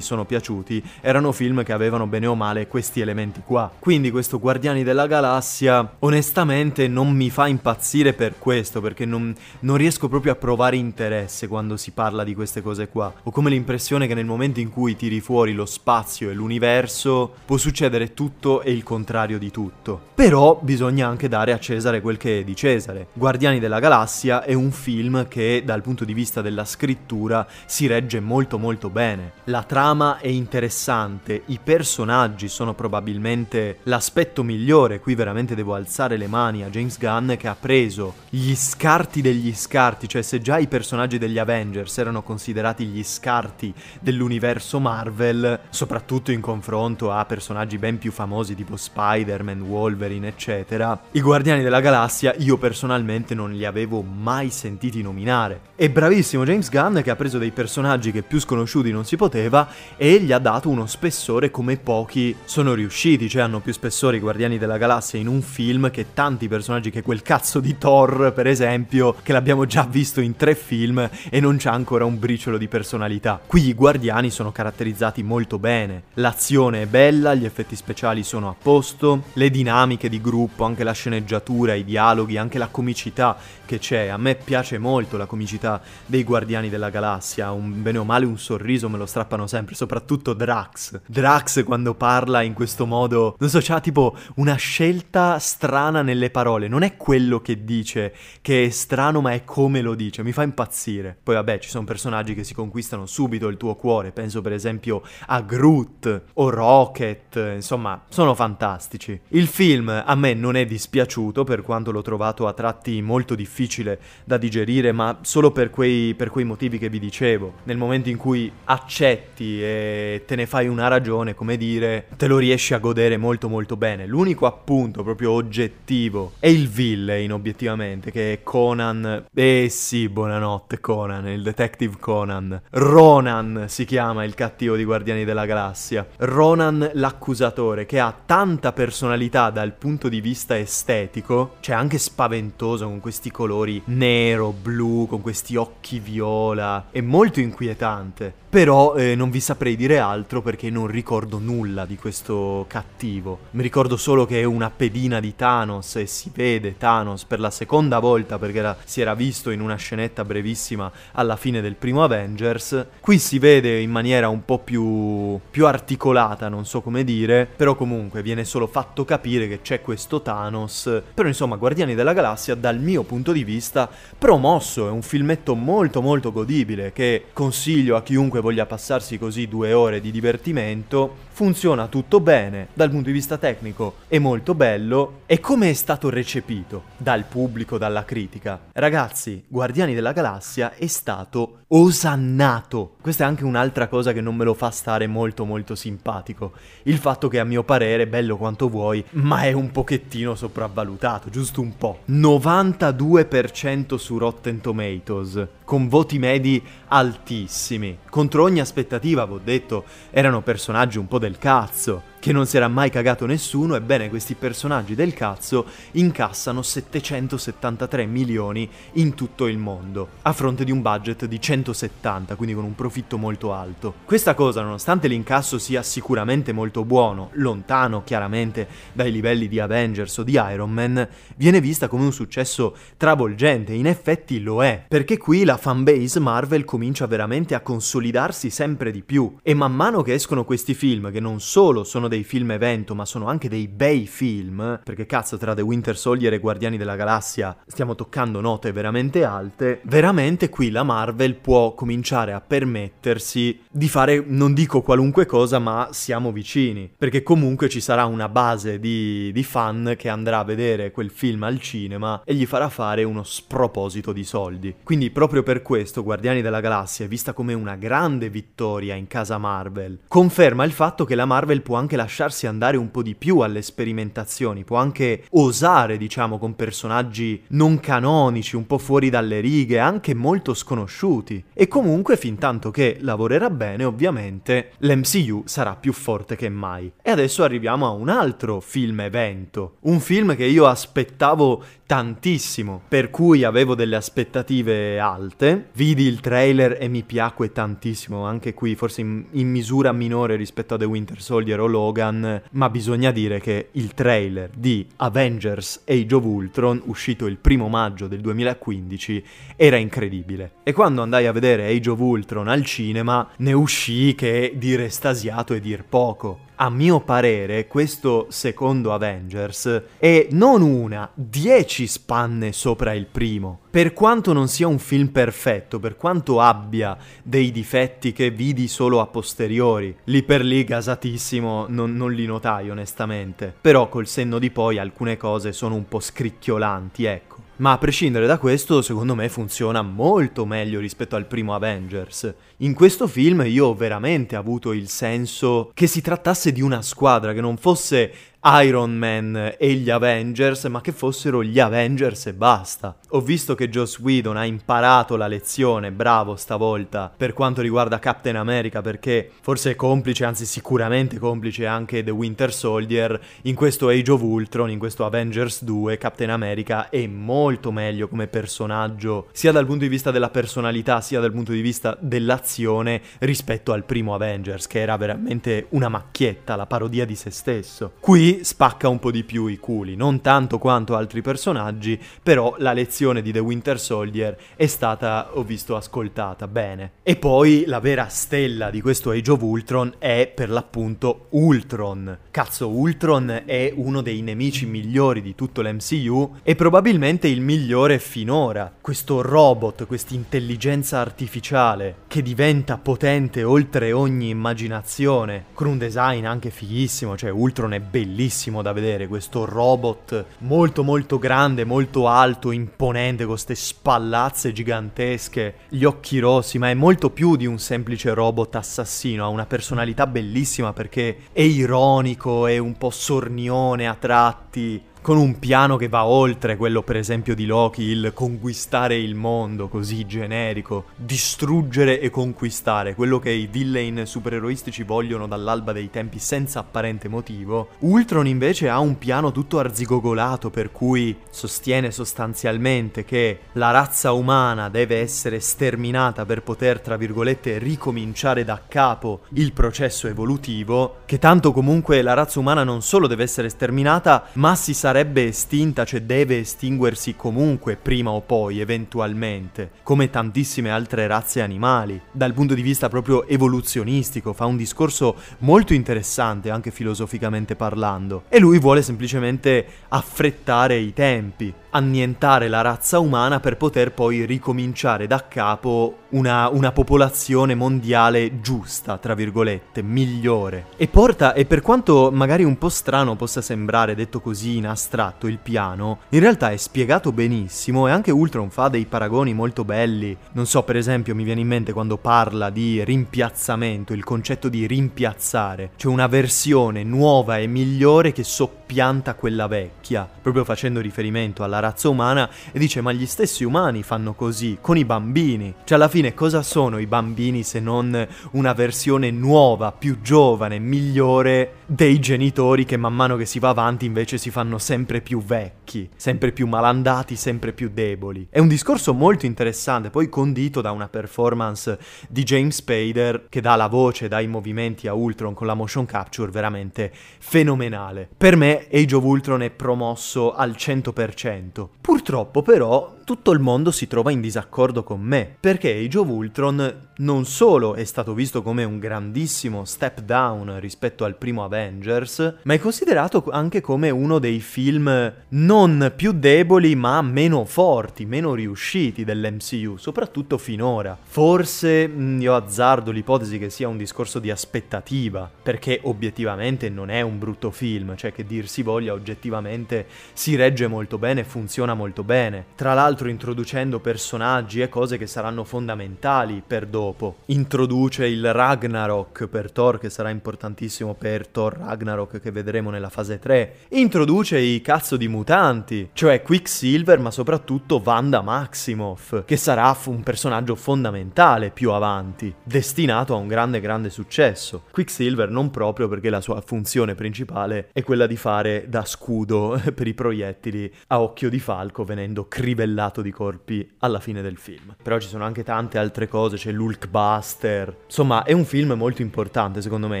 sono piaciuti erano film che avevano bene o male questi elementi qua. Quindi questo Guardiani della Galassia onestamente non mi fa impazzire per questo, perché non, non riesco proprio a provare interesse quando si parla di queste cose qua. Ho come l'impressione che nel momento in cui tiri fuori lo spazio e l'universo può succedere tutto e il contrario di tutto. Però bisogna anche dare a Cesare quel che è di Cesare. Guardiani della Galassia è un film che dal punto di vista della scrittura scrittura si regge molto molto bene. La trama è interessante, i personaggi sono probabilmente l'aspetto migliore, qui veramente devo alzare le mani a James Gunn che ha preso gli scarti degli scarti, cioè se già i personaggi degli Avengers erano considerati gli scarti dell'universo Marvel, soprattutto in confronto a personaggi ben più famosi tipo Spider-Man, Wolverine, eccetera, i Guardiani della Galassia io personalmente non li avevo mai sentiti nominare. È bravissimo James Gunn che ha preso dei personaggi che più sconosciuti non si poteva e gli ha dato uno spessore come pochi sono riusciti, cioè hanno più spessore i Guardiani della Galassia in un film che tanti personaggi che quel cazzo di Thor, per esempio, che l'abbiamo già visto in tre film e non c'ha ancora un briciolo di personalità. Qui i Guardiani sono caratterizzati molto bene, l'azione è bella, gli effetti speciali sono a posto, le dinamiche di gruppo, anche la sceneggiatura, i dialoghi, anche la comicità che c'è. A me piace molto la comicità dei Guardiani della galassia, un bene o male un sorriso me lo strappano sempre, soprattutto Drax. Drax quando parla in questo modo, non so, c'ha tipo una scelta strana nelle parole, non è quello che dice che è strano ma è come lo dice, mi fa impazzire. Poi vabbè, ci sono personaggi che si conquistano subito il tuo cuore, penso per esempio a Groot o Rocket, insomma, sono fantastici. Il film a me non è dispiaciuto per quanto l'ho trovato a tratti molto difficile da digerire, ma solo per quei, per quei motivi che vi dicevo, nel momento in cui accetti e te ne fai una ragione, come dire, te lo riesci a godere molto molto bene. L'unico appunto proprio oggettivo è il villain obiettivamente, che è Conan. Eh sì, buonanotte Conan, il detective Conan. Ronan si chiama il cattivo di Guardiani della Galassia. Ronan l'accusatore, che ha tanta personalità dal punto di vista estetico, cioè anche spaventoso con questi colori nero, blu, con questi occhi viola è molto inquietante. Però eh, non vi saprei dire altro perché non ricordo nulla di questo cattivo. Mi ricordo solo che è una pedina di Thanos e si vede Thanos per la seconda volta perché era, si era visto in una scenetta brevissima alla fine del primo Avengers. Qui si vede in maniera un po' più, più articolata, non so come dire, però comunque viene solo fatto capire che c'è questo Thanos. Però insomma, Guardiani della Galassia dal mio punto di vista promosso, è un filmetto molto molto godibile che consiglio a chiunque voglia passarsi così due ore di divertimento, funziona tutto bene, dal punto di vista tecnico è molto bello, e come è stato recepito dal pubblico, dalla critica? Ragazzi, Guardiani della Galassia è stato osannato. Questa è anche un'altra cosa che non me lo fa stare molto molto simpatico. Il fatto che a mio parere, bello quanto vuoi, ma è un pochettino sopravvalutato, giusto un po'. 92% su Rotten Tomatoes, con voti medi altissimi. Contro ogni aspettativa, vi ho detto, erano personaggi un po' del cazzo che non si era mai cagato nessuno, ebbene questi personaggi del cazzo incassano 773 milioni in tutto il mondo, a fronte di un budget di 170, quindi con un profitto molto alto. Questa cosa, nonostante l'incasso sia sicuramente molto buono, lontano chiaramente dai livelli di Avengers o di Iron Man, viene vista come un successo travolgente, in effetti lo è, perché qui la fanbase Marvel comincia veramente a consolidarsi sempre di più, e man mano che escono questi film, che non solo sono dei film evento, ma sono anche dei bei film, perché cazzo tra The Winter Soldier e Guardiani della Galassia stiamo toccando note veramente alte, veramente qui la Marvel può cominciare a permettersi di fare, non dico qualunque cosa, ma siamo vicini, perché comunque ci sarà una base di, di fan che andrà a vedere quel film al cinema e gli farà fare uno sproposito di soldi. Quindi proprio per questo Guardiani della Galassia è vista come una grande vittoria in casa Marvel. Conferma il fatto che la Marvel può anche lasciarsi andare un po' di più alle sperimentazioni, può anche osare, diciamo, con personaggi non canonici, un po' fuori dalle righe, anche molto sconosciuti. E comunque, fin tanto che lavorerà bene, ovviamente, l'MCU sarà più forte che mai. E adesso arriviamo a un altro film evento, un film che io aspettavo tantissimo, per cui avevo delle aspettative alte. Vidi il trailer e mi piacque tantissimo, anche qui forse in, in, misura minore rispetto a The Winter Soldier o Logan, ma bisogna dire che il trailer di Avengers Age of Ultron, uscito il primo maggio del 2015, era incredibile. E quando andai a vedere Age of Ultron al cinema, ne uscì che dire estasiato e dir poco a mio parere, questo secondo Avengers è non una, dieci spanne sopra il primo. Per quanto non sia un film perfetto, per quanto abbia dei difetti che vidi solo a posteriori, lì per lì gasatissimo non, non li notai onestamente. Però col senno di poi alcune cose sono un po' scricchiolanti, ecco. Ma a prescindere da questo, secondo me funziona molto meglio rispetto al primo Avengers. In questo film io ho veramente avuto il senso che si trattasse di una squadra, che non fosse Iron Man e gli Avengers, ma che fossero gli Avengers e basta. Ho visto che Joss Whedon ha imparato la lezione, bravo stavolta, per quanto riguarda Captain America, perché forse è complice, anzi sicuramente complice anche The Winter Soldier. In questo Age of Ultron, in questo Avengers 2, Captain America è molto meglio come personaggio, sia dal punto di vista della personalità, sia dal punto di vista dell'azione, rispetto al primo Avengers, che era veramente una macchietta, la parodia di se stesso. Qui spacca un po' di più i culi, non tanto quanto altri personaggi, però la lezione di The Winter Soldier è stata, ho visto, ascoltata bene. E poi la vera stella di questo Age of Ultron è per l'appunto Ultron. Cazzo, Ultron è uno dei nemici migliori di tutto l'MCU e probabilmente il migliore finora. Questo robot, questa intelligenza artificiale che diventa potente oltre ogni immaginazione, con un design anche fighissimo, cioè Ultron è bellissimo bellissimo da vedere, questo robot molto molto grande, molto alto, imponente, con queste spallazze gigantesche, gli occhi rossi, ma è molto più di un semplice robot assassino, ha una personalità bellissima perché è ironico, è un po' sornione a tratti, con un piano che va oltre quello per esempio di Loki, il conquistare il mondo così generico, distruggere e conquistare, quello che i villain supereroistici vogliono dall'alba dei tempi senza apparente motivo, Ultron invece ha un piano tutto arzigogolato per cui sostiene sostanzialmente che la razza umana deve essere sterminata per poter tra virgolette ricominciare da capo il processo evolutivo, che tanto comunque la razza umana non solo deve essere sterminata, ma si sarà sarebbe estinta, cioè deve estinguersi comunque prima o poi, eventualmente, come tantissime altre razze animali. Dal punto di vista proprio evoluzionistico, fa un discorso molto interessante, anche filosoficamente parlando. E lui vuole semplicemente affrettare i tempi. Annientare la razza umana per poter poi ricominciare da capo una, una popolazione mondiale giusta, tra virgolette, migliore. E porta, e per quanto magari un po' strano possa sembrare detto così in astratto il piano, in realtà è spiegato benissimo e anche Ultron fa dei paragoni molto belli. Non so, per esempio, mi viene in mente quando parla di rimpiazzamento, il concetto di rimpiazzare, cioè una versione nuova e migliore che soppianta quella vecchia, proprio facendo riferimento alla razza umana e dice ma gli stessi umani fanno così con i bambini. Cioè alla fine cosa sono i bambini se non una versione nuova, più giovane, migliore dei genitori che man mano che si va avanti invece si fanno sempre più vecchi, sempre più malandati, sempre più deboli. È un discorso molto interessante, poi condito da una performance di James Spader che dà la voce, dà i movimenti a Ultron con la motion capture veramente fenomenale. Per me Age of Ultron è promosso al 100%. Purtroppo però tutto il mondo si trova in disaccordo con me, perché Age of Ultron non solo è stato visto come un grandissimo step down rispetto al primo Avengers, ma è considerato anche come uno dei film non più deboli ma meno forti, meno riusciti dell'MCU, soprattutto finora. Forse io azzardo l'ipotesi che sia un discorso di aspettativa, perché obiettivamente non è un brutto film, cioè che dir si voglia oggettivamente si regge molto bene, funziona molto bene. Tra l'altro l'altro introducendo personaggi e cose che saranno fondamentali per dopo. Introduce il Ragnarok per Thor che sarà importantissimo per Thor Ragnarok che vedremo nella fase 3. Introduce i cazzo di mutanti, cioè Quicksilver ma soprattutto Wanda Maximoff che sarà un personaggio fondamentale più avanti, destinato a un grande grande successo. Quicksilver non proprio perché la sua funzione principale è quella di fare da scudo per i proiettili a occhio di falco venendo crivellato miliardato di corpi alla fine del film. Però ci sono anche tante altre cose, c'è l'Hulkbuster. Insomma, è un film molto importante secondo me,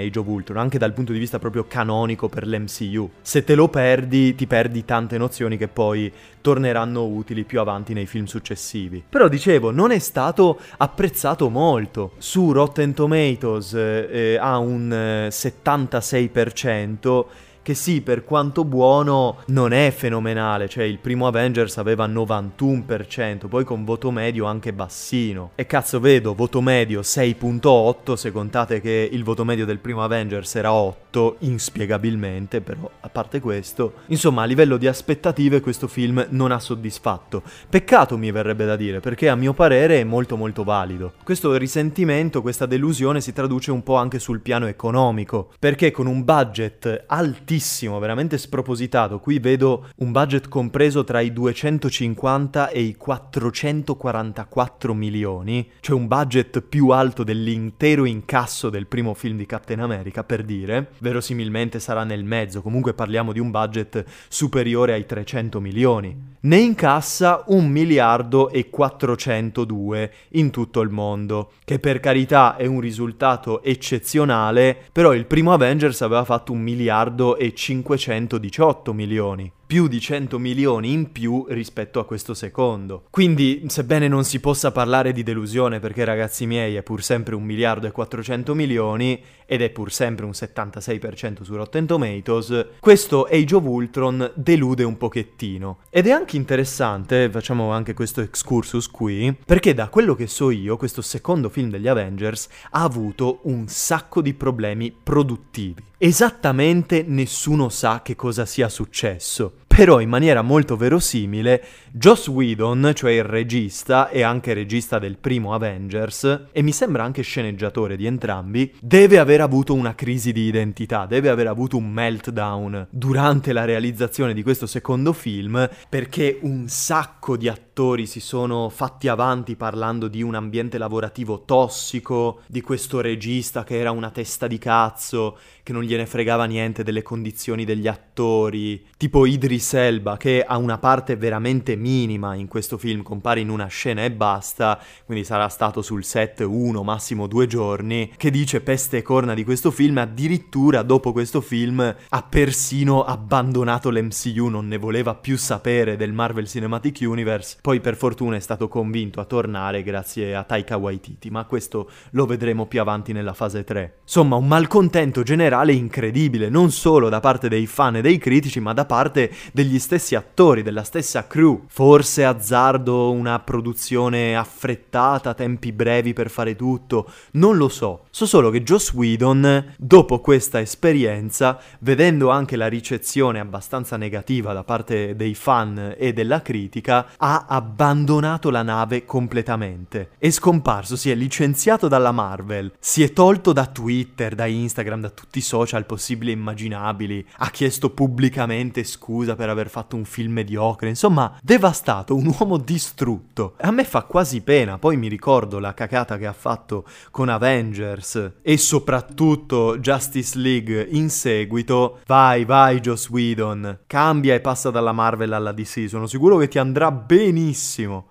Age of Ultron, anche dal punto di vista proprio canonico per l'MCU. Se te lo perdi, ti perdi tante nozioni che poi torneranno utili più avanti nei film successivi. Però dicevo, non è stato apprezzato molto. Su Rotten Tomatoes eh, eh ha un eh, 76% che sì, per quanto buono, non è fenomenale, cioè il primo Avengers aveva 91%, poi con voto medio anche bassino. E cazzo vedo, voto medio 6.8, se contate che il voto medio del primo Avengers era 8, inspiegabilmente, però a parte questo, insomma a livello di aspettative questo film non ha soddisfatto. Peccato mi verrebbe da dire, perché a mio parere è molto molto valido. Questo risentimento, questa delusione si traduce un po' anche sul piano economico, perché con un budget altissimo, altissimo, veramente spropositato. Qui vedo un budget compreso tra i 250 e i 444 milioni, cioè un budget più alto dell'intero incasso del primo film di Captain America, per dire. Verosimilmente sarà nel mezzo, comunque parliamo di un budget superiore ai 300 milioni. Ne incassa un miliardo e 402 in tutto il mondo, che per carità è un risultato eccezionale, però il primo Avengers aveva fatto un miliardo e 518 milioni più di 100 milioni in più rispetto a questo secondo. Quindi, sebbene non si possa parlare di delusione perché ragazzi miei è pur sempre un miliardo e 400 milioni ed è pur sempre un 76% su Rotten Tomatoes, questo Age of Ultron delude un pochettino. Ed è anche interessante, facciamo anche questo excursus qui, perché da quello che so io, questo secondo film degli Avengers ha avuto un sacco di problemi produttivi. Esattamente nessuno sa che cosa sia successo. Però in maniera molto verosimile, Joss Whedon, cioè il regista e anche regista del primo Avengers, e mi sembra anche sceneggiatore di entrambi, deve aver avuto una crisi di identità, deve aver avuto un meltdown durante la realizzazione di questo secondo film, perché un sacco di attori si sono fatti avanti parlando di un ambiente lavorativo tossico, di questo regista che era una testa di cazzo, che non gliene fregava niente delle condizioni degli attori, tipo Idris Elba che ha una parte veramente minima in questo film, compare in una scena e basta, quindi sarà stato sul set uno, massimo due giorni, che dice peste e corna di questo film, addirittura dopo questo film ha persino abbandonato l'MCU, non ne voleva più sapere del Marvel Cinematic Universe, poi per fortuna è stato convinto a tornare grazie a Taika Waititi, ma questo lo vedremo più avanti nella fase 3. Insomma, un malcontento generale incredibile, non solo da parte dei fan e dei critici, ma da parte degli stessi attori, della stessa crew. Forse azzardo una produzione affrettata, tempi brevi per fare tutto, non lo so. So solo che Joss Whedon, dopo questa esperienza, vedendo anche la ricezione abbastanza negativa da parte dei fan e della critica, ha abbandonato la nave completamente. È scomparso, si è licenziato dalla Marvel, si è tolto da Twitter, da Instagram, da tutti i social possibili e immaginabili, ha chiesto pubblicamente scusa per aver fatto un film mediocre, insomma, devastato, un uomo distrutto. A me fa quasi pena, poi mi ricordo la cacata che ha fatto con Avengers e soprattutto Justice League in seguito. Vai, vai Joss Whedon, cambia e passa dalla Marvel alla DC, sono sicuro che ti andrà benissimo.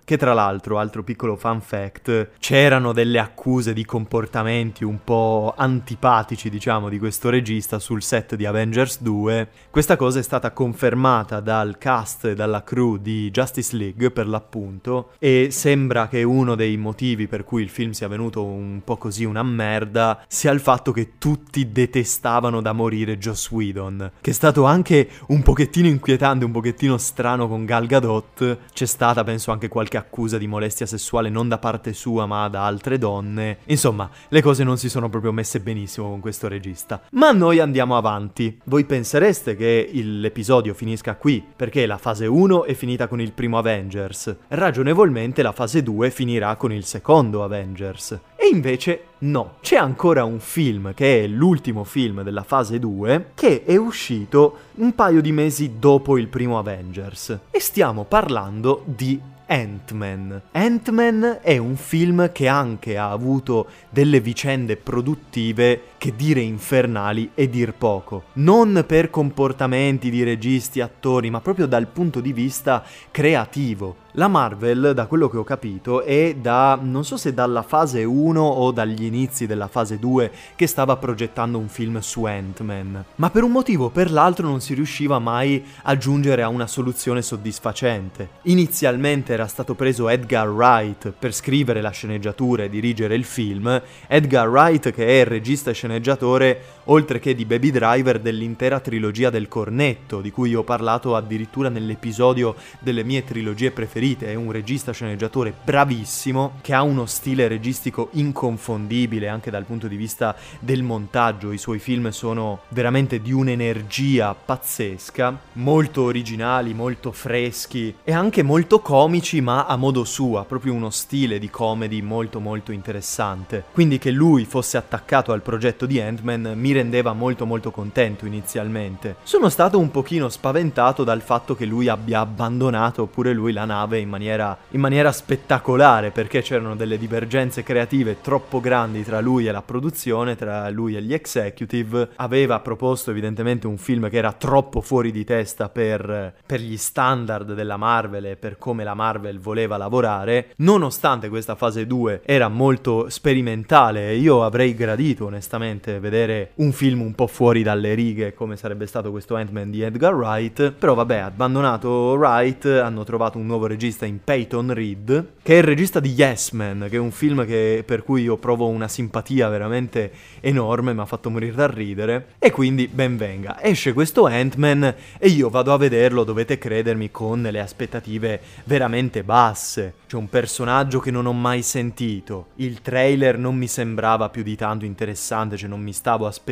Che tra l'altro, altro piccolo fun fact, c'erano delle accuse di comportamenti un po' antipatici, diciamo, di questo regista sul set di Avengers 2. Questa cosa è stata confermata dal cast e dalla crew di Justice League, per l'appunto, e sembra che uno dei motivi per cui il film sia venuto un po' così una merda sia il fatto che tutti detestavano da morire Joss Whedon, che è stato anche un pochettino inquietante, un pochettino strano con Gal Gadot. C'è stata, penso, anche qualche accusa di molestia sessuale non da parte sua, ma da altre donne. Insomma, le cose non si sono proprio messe benissimo con questo regista. Ma noi andiamo avanti. Voi pensereste che l'episodio finisca qui, perché la fase 1 è finita con il primo Avengers. Ragionevolmente la fase 2 finirà con il secondo Avengers. E invece no, c'è ancora un film che è l'ultimo film della fase 2 che è uscito un paio di mesi dopo il primo Avengers. E stiamo parlando di Ant-Man. Ant-Man è un film che anche ha avuto delle vicende produttive che dire infernali e dir poco. Non per comportamenti di registi, attori, ma proprio dal punto di vista creativo. La Marvel, da quello che ho capito, è da non so se dalla fase 1 o dagli inizi della fase 2 che stava progettando un film su Ant-Man. Ma per un motivo o per l'altro non si riusciva mai a giungere a una soluzione soddisfacente. Inizialmente era stato preso Edgar Wright per scrivere la sceneggiatura e dirigere il film. Edgar Wright, che è il regista e sceneggiatore, sceneggiatore oltre che di Baby Driver, dell'intera trilogia del cornetto, di cui ho parlato addirittura nell'episodio delle mie trilogie preferite. È un regista sceneggiatore bravissimo, che ha uno stile registico inconfondibile anche dal punto di vista del montaggio. I suoi film sono veramente di un'energia pazzesca, molto originali, molto freschi e anche molto comici, ma a modo suo, proprio uno stile di comedy molto molto interessante. Quindi che lui fosse attaccato al progetto di Ant-Man mi rendeva molto molto contento inizialmente. Sono stato un pochino spaventato dal fatto che lui abbia abbandonato pure lui la nave in maniera, in maniera spettacolare perché c'erano delle divergenze creative troppo grandi tra lui e la produzione, tra lui e gli executive. Aveva proposto evidentemente un film che era troppo fuori di testa per, per gli standard della Marvel e per come la Marvel voleva lavorare. Nonostante questa fase 2 era molto sperimentale io avrei gradito onestamente vedere un film un po' fuori dalle righe come sarebbe stato questo Ant-Man di Edgar Wright, però vabbè, abbandonato Wright, hanno trovato un nuovo regista in Peyton Reed, che è il regista di Yes Man, che è un film che, per cui io provo una simpatia veramente enorme, mi ha fatto morire da ridere, e quindi ben venga. Esce questo Ant-Man e io vado a vederlo, dovete credermi, con le aspettative veramente basse. C'è un personaggio che non ho mai sentito. Il trailer non mi sembrava più di tanto interessante, cioè non mi stavo aspettando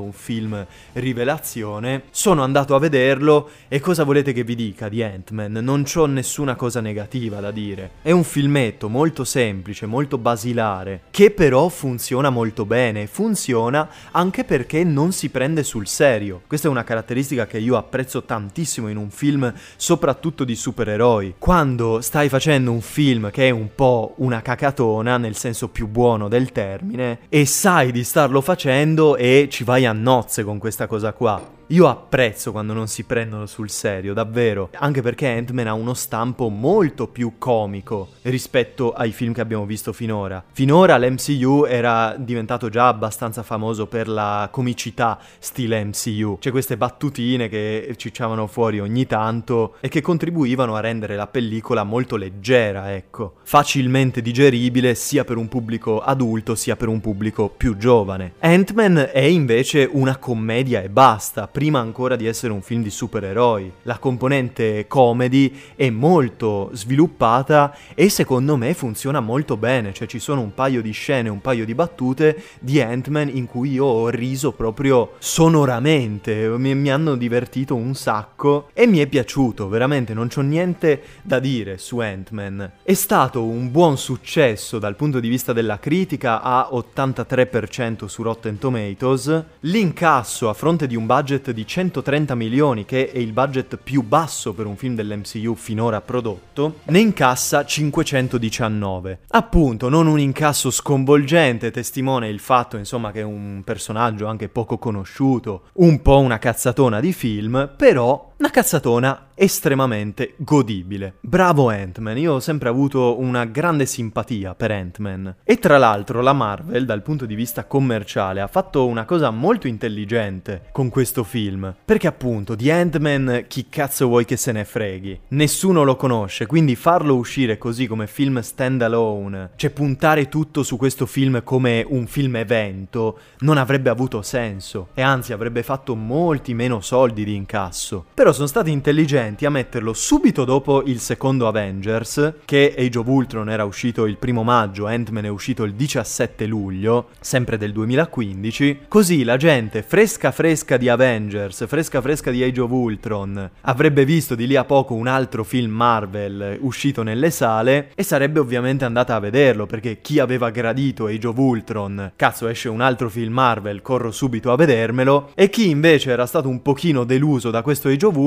un film rivelazione. Sono andato a vederlo e cosa volete che vi dica di Ant-Man? Non c'ho nessuna cosa negativa da dire. È un filmetto molto semplice, molto basilare, che però funziona molto bene. Funziona anche perché non si prende sul serio. Questa è una caratteristica che io apprezzo tantissimo in un film, soprattutto di supereroi. Quando stai facendo un film che è un po' una cacatona, nel senso più buono del termine, e sai di starlo facendo e ci vai a nozze con questa cosa qua. Io apprezzo quando non si prendono sul serio, davvero, anche perché Ant-Man ha uno stampo molto più comico rispetto ai film che abbiamo visto finora. Finora l'MCU era diventato già abbastanza famoso per la comicità stile MCU, cioè queste battutine che cicciavano fuori ogni tanto e che contribuivano a rendere la pellicola molto leggera, ecco, facilmente digeribile sia per un pubblico adulto sia per un pubblico più giovane. Ant-Man è invece una commedia e basta, prima ancora di essere un film di supereroi. La componente comedy è molto sviluppata e secondo me funziona molto bene, cioè ci sono un paio di scene, un paio di battute di Ant-Man in cui io ho riso proprio sonoramente, mi, mi hanno divertito un sacco e mi è piaciuto, veramente non c'ho niente da dire su Ant-Man. È stato un buon successo dal punto di vista della critica a 83% su Rotten Tomatoes, l'incasso a fronte di un budget di 130 milioni, che è il budget più basso per un film dell'MCU finora prodotto, ne incassa 519. Appunto, non un incasso sconvolgente, testimone il fatto, insomma, che è un personaggio anche poco conosciuto, un po' una cazzatona di film, però una cazzatona estremamente godibile. Bravo Ant-Man, io ho sempre avuto una grande simpatia per Ant-Man. E tra l'altro la Marvel, dal punto di vista commerciale, ha fatto una cosa molto intelligente con questo film. Perché appunto di Ant-Man chi cazzo vuoi che se ne freghi? Nessuno lo conosce, quindi farlo uscire così come film standalone, cioè puntare tutto su questo film come un film evento, non avrebbe avuto senso. E anzi avrebbe fatto molti meno soldi di incasso. Però loro sono stati intelligenti a metterlo subito dopo il secondo Avengers, che Age of Ultron era uscito il primo maggio, Ant-Man è uscito il 17 luglio, sempre del 2015, così la gente fresca fresca di Avengers, fresca fresca di Age of Ultron, avrebbe visto di lì a poco un altro film Marvel uscito nelle sale e sarebbe ovviamente andata a vederlo, perché chi aveva gradito Age of Ultron, cazzo esce un altro film Marvel, corro subito a vedermelo, e chi invece era stato un pochino deluso da questo Age of Ultron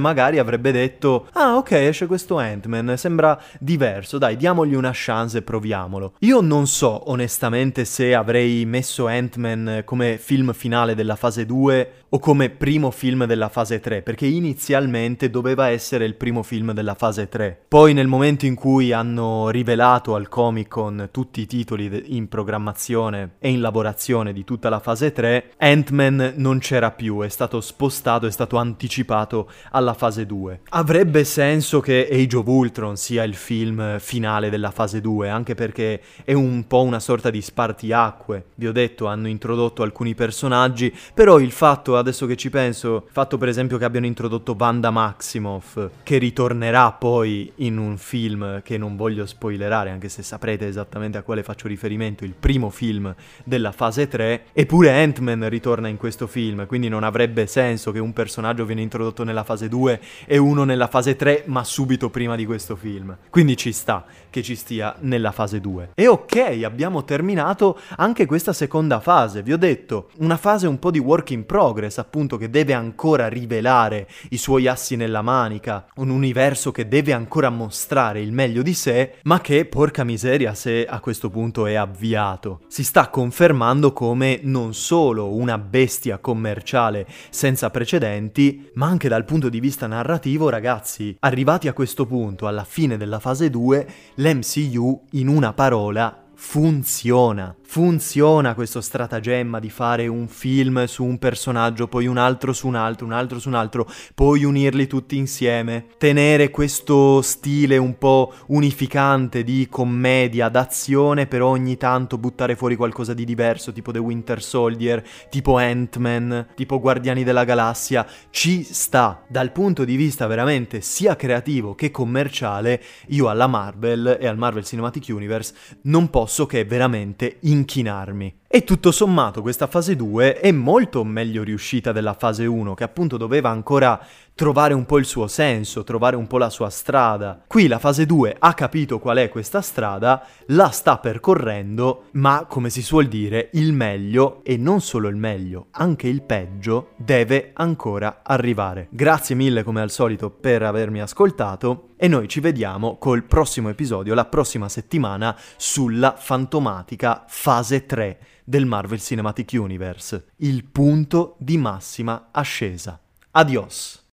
magari avrebbe detto ah ok esce questo Ant-Man, sembra diverso, dai diamogli una chance e proviamolo. Io non so onestamente se avrei messo Ant-Man come film finale della fase 2 o come primo film della fase 3, perché inizialmente doveva essere il primo film della fase 3. Poi nel momento in cui hanno rivelato al Comic Con tutti i titoli in programmazione e in lavorazione di tutta la fase 3, Ant-Man non c'era più, è stato spostato, è stato anticipato alla fase 2. Avrebbe senso che Age of Ultron sia il film finale della fase 2, anche perché è un po' una sorta di spartiacque. Vi ho detto, hanno introdotto alcuni personaggi, però il fatto adesso che ci penso, il fatto per esempio che abbiano introdotto Vanda Maximoff, che ritornerà poi in un film che non voglio spoilerare, anche se saprete esattamente a quale faccio riferimento, il primo film della fase 3, eppure Ant-Man ritorna in questo film, quindi non avrebbe senso che un personaggio viene introdotto nella fase 2 e uno nella fase 3, ma subito prima di questo film. Quindi ci sta che ci stia nella fase 2. E ok, abbiamo terminato anche questa seconda fase, vi ho detto, una fase un po' di work in progress, appunto, che deve ancora rivelare i suoi assi nella manica, un universo che deve ancora mostrare il meglio di sé, ma che, porca miseria, se a questo punto è avviato. Si sta confermando come non solo una bestia commerciale senza precedenti, ma anche dal punto di vista narrativo, ragazzi, arrivati a questo punto, alla fine della fase 2, l'MCU, in una parola, funziona. Funziona questo stratagemma di fare un film su un personaggio, poi un altro su un altro, un altro su un altro, poi unirli tutti insieme. Tenere questo stile un po' unificante di commedia, d'azione, però ogni tanto buttare fuori qualcosa di diverso, tipo The Winter Soldier, tipo Ant-Man, tipo Guardiani della Galassia. Ci sta. Dal punto di vista veramente sia creativo che commerciale, io alla Marvel e al Marvel Cinematic Universe non posso che veramente in inchinarmi. E tutto sommato questa fase 2 è molto meglio riuscita della fase 1, che appunto doveva ancora trovare un po' il suo senso, trovare un po' la sua strada. Qui la fase 2 ha capito qual è questa strada, la sta percorrendo, ma come si suol dire, il meglio, e non solo il meglio, anche il peggio, deve ancora arrivare. Grazie mille come al solito per avermi ascoltato e noi ci vediamo col prossimo episodio la prossima settimana sulla fantomatica fase 3 del Marvel Cinematic Universe, il punto di massima ascesa. Adios!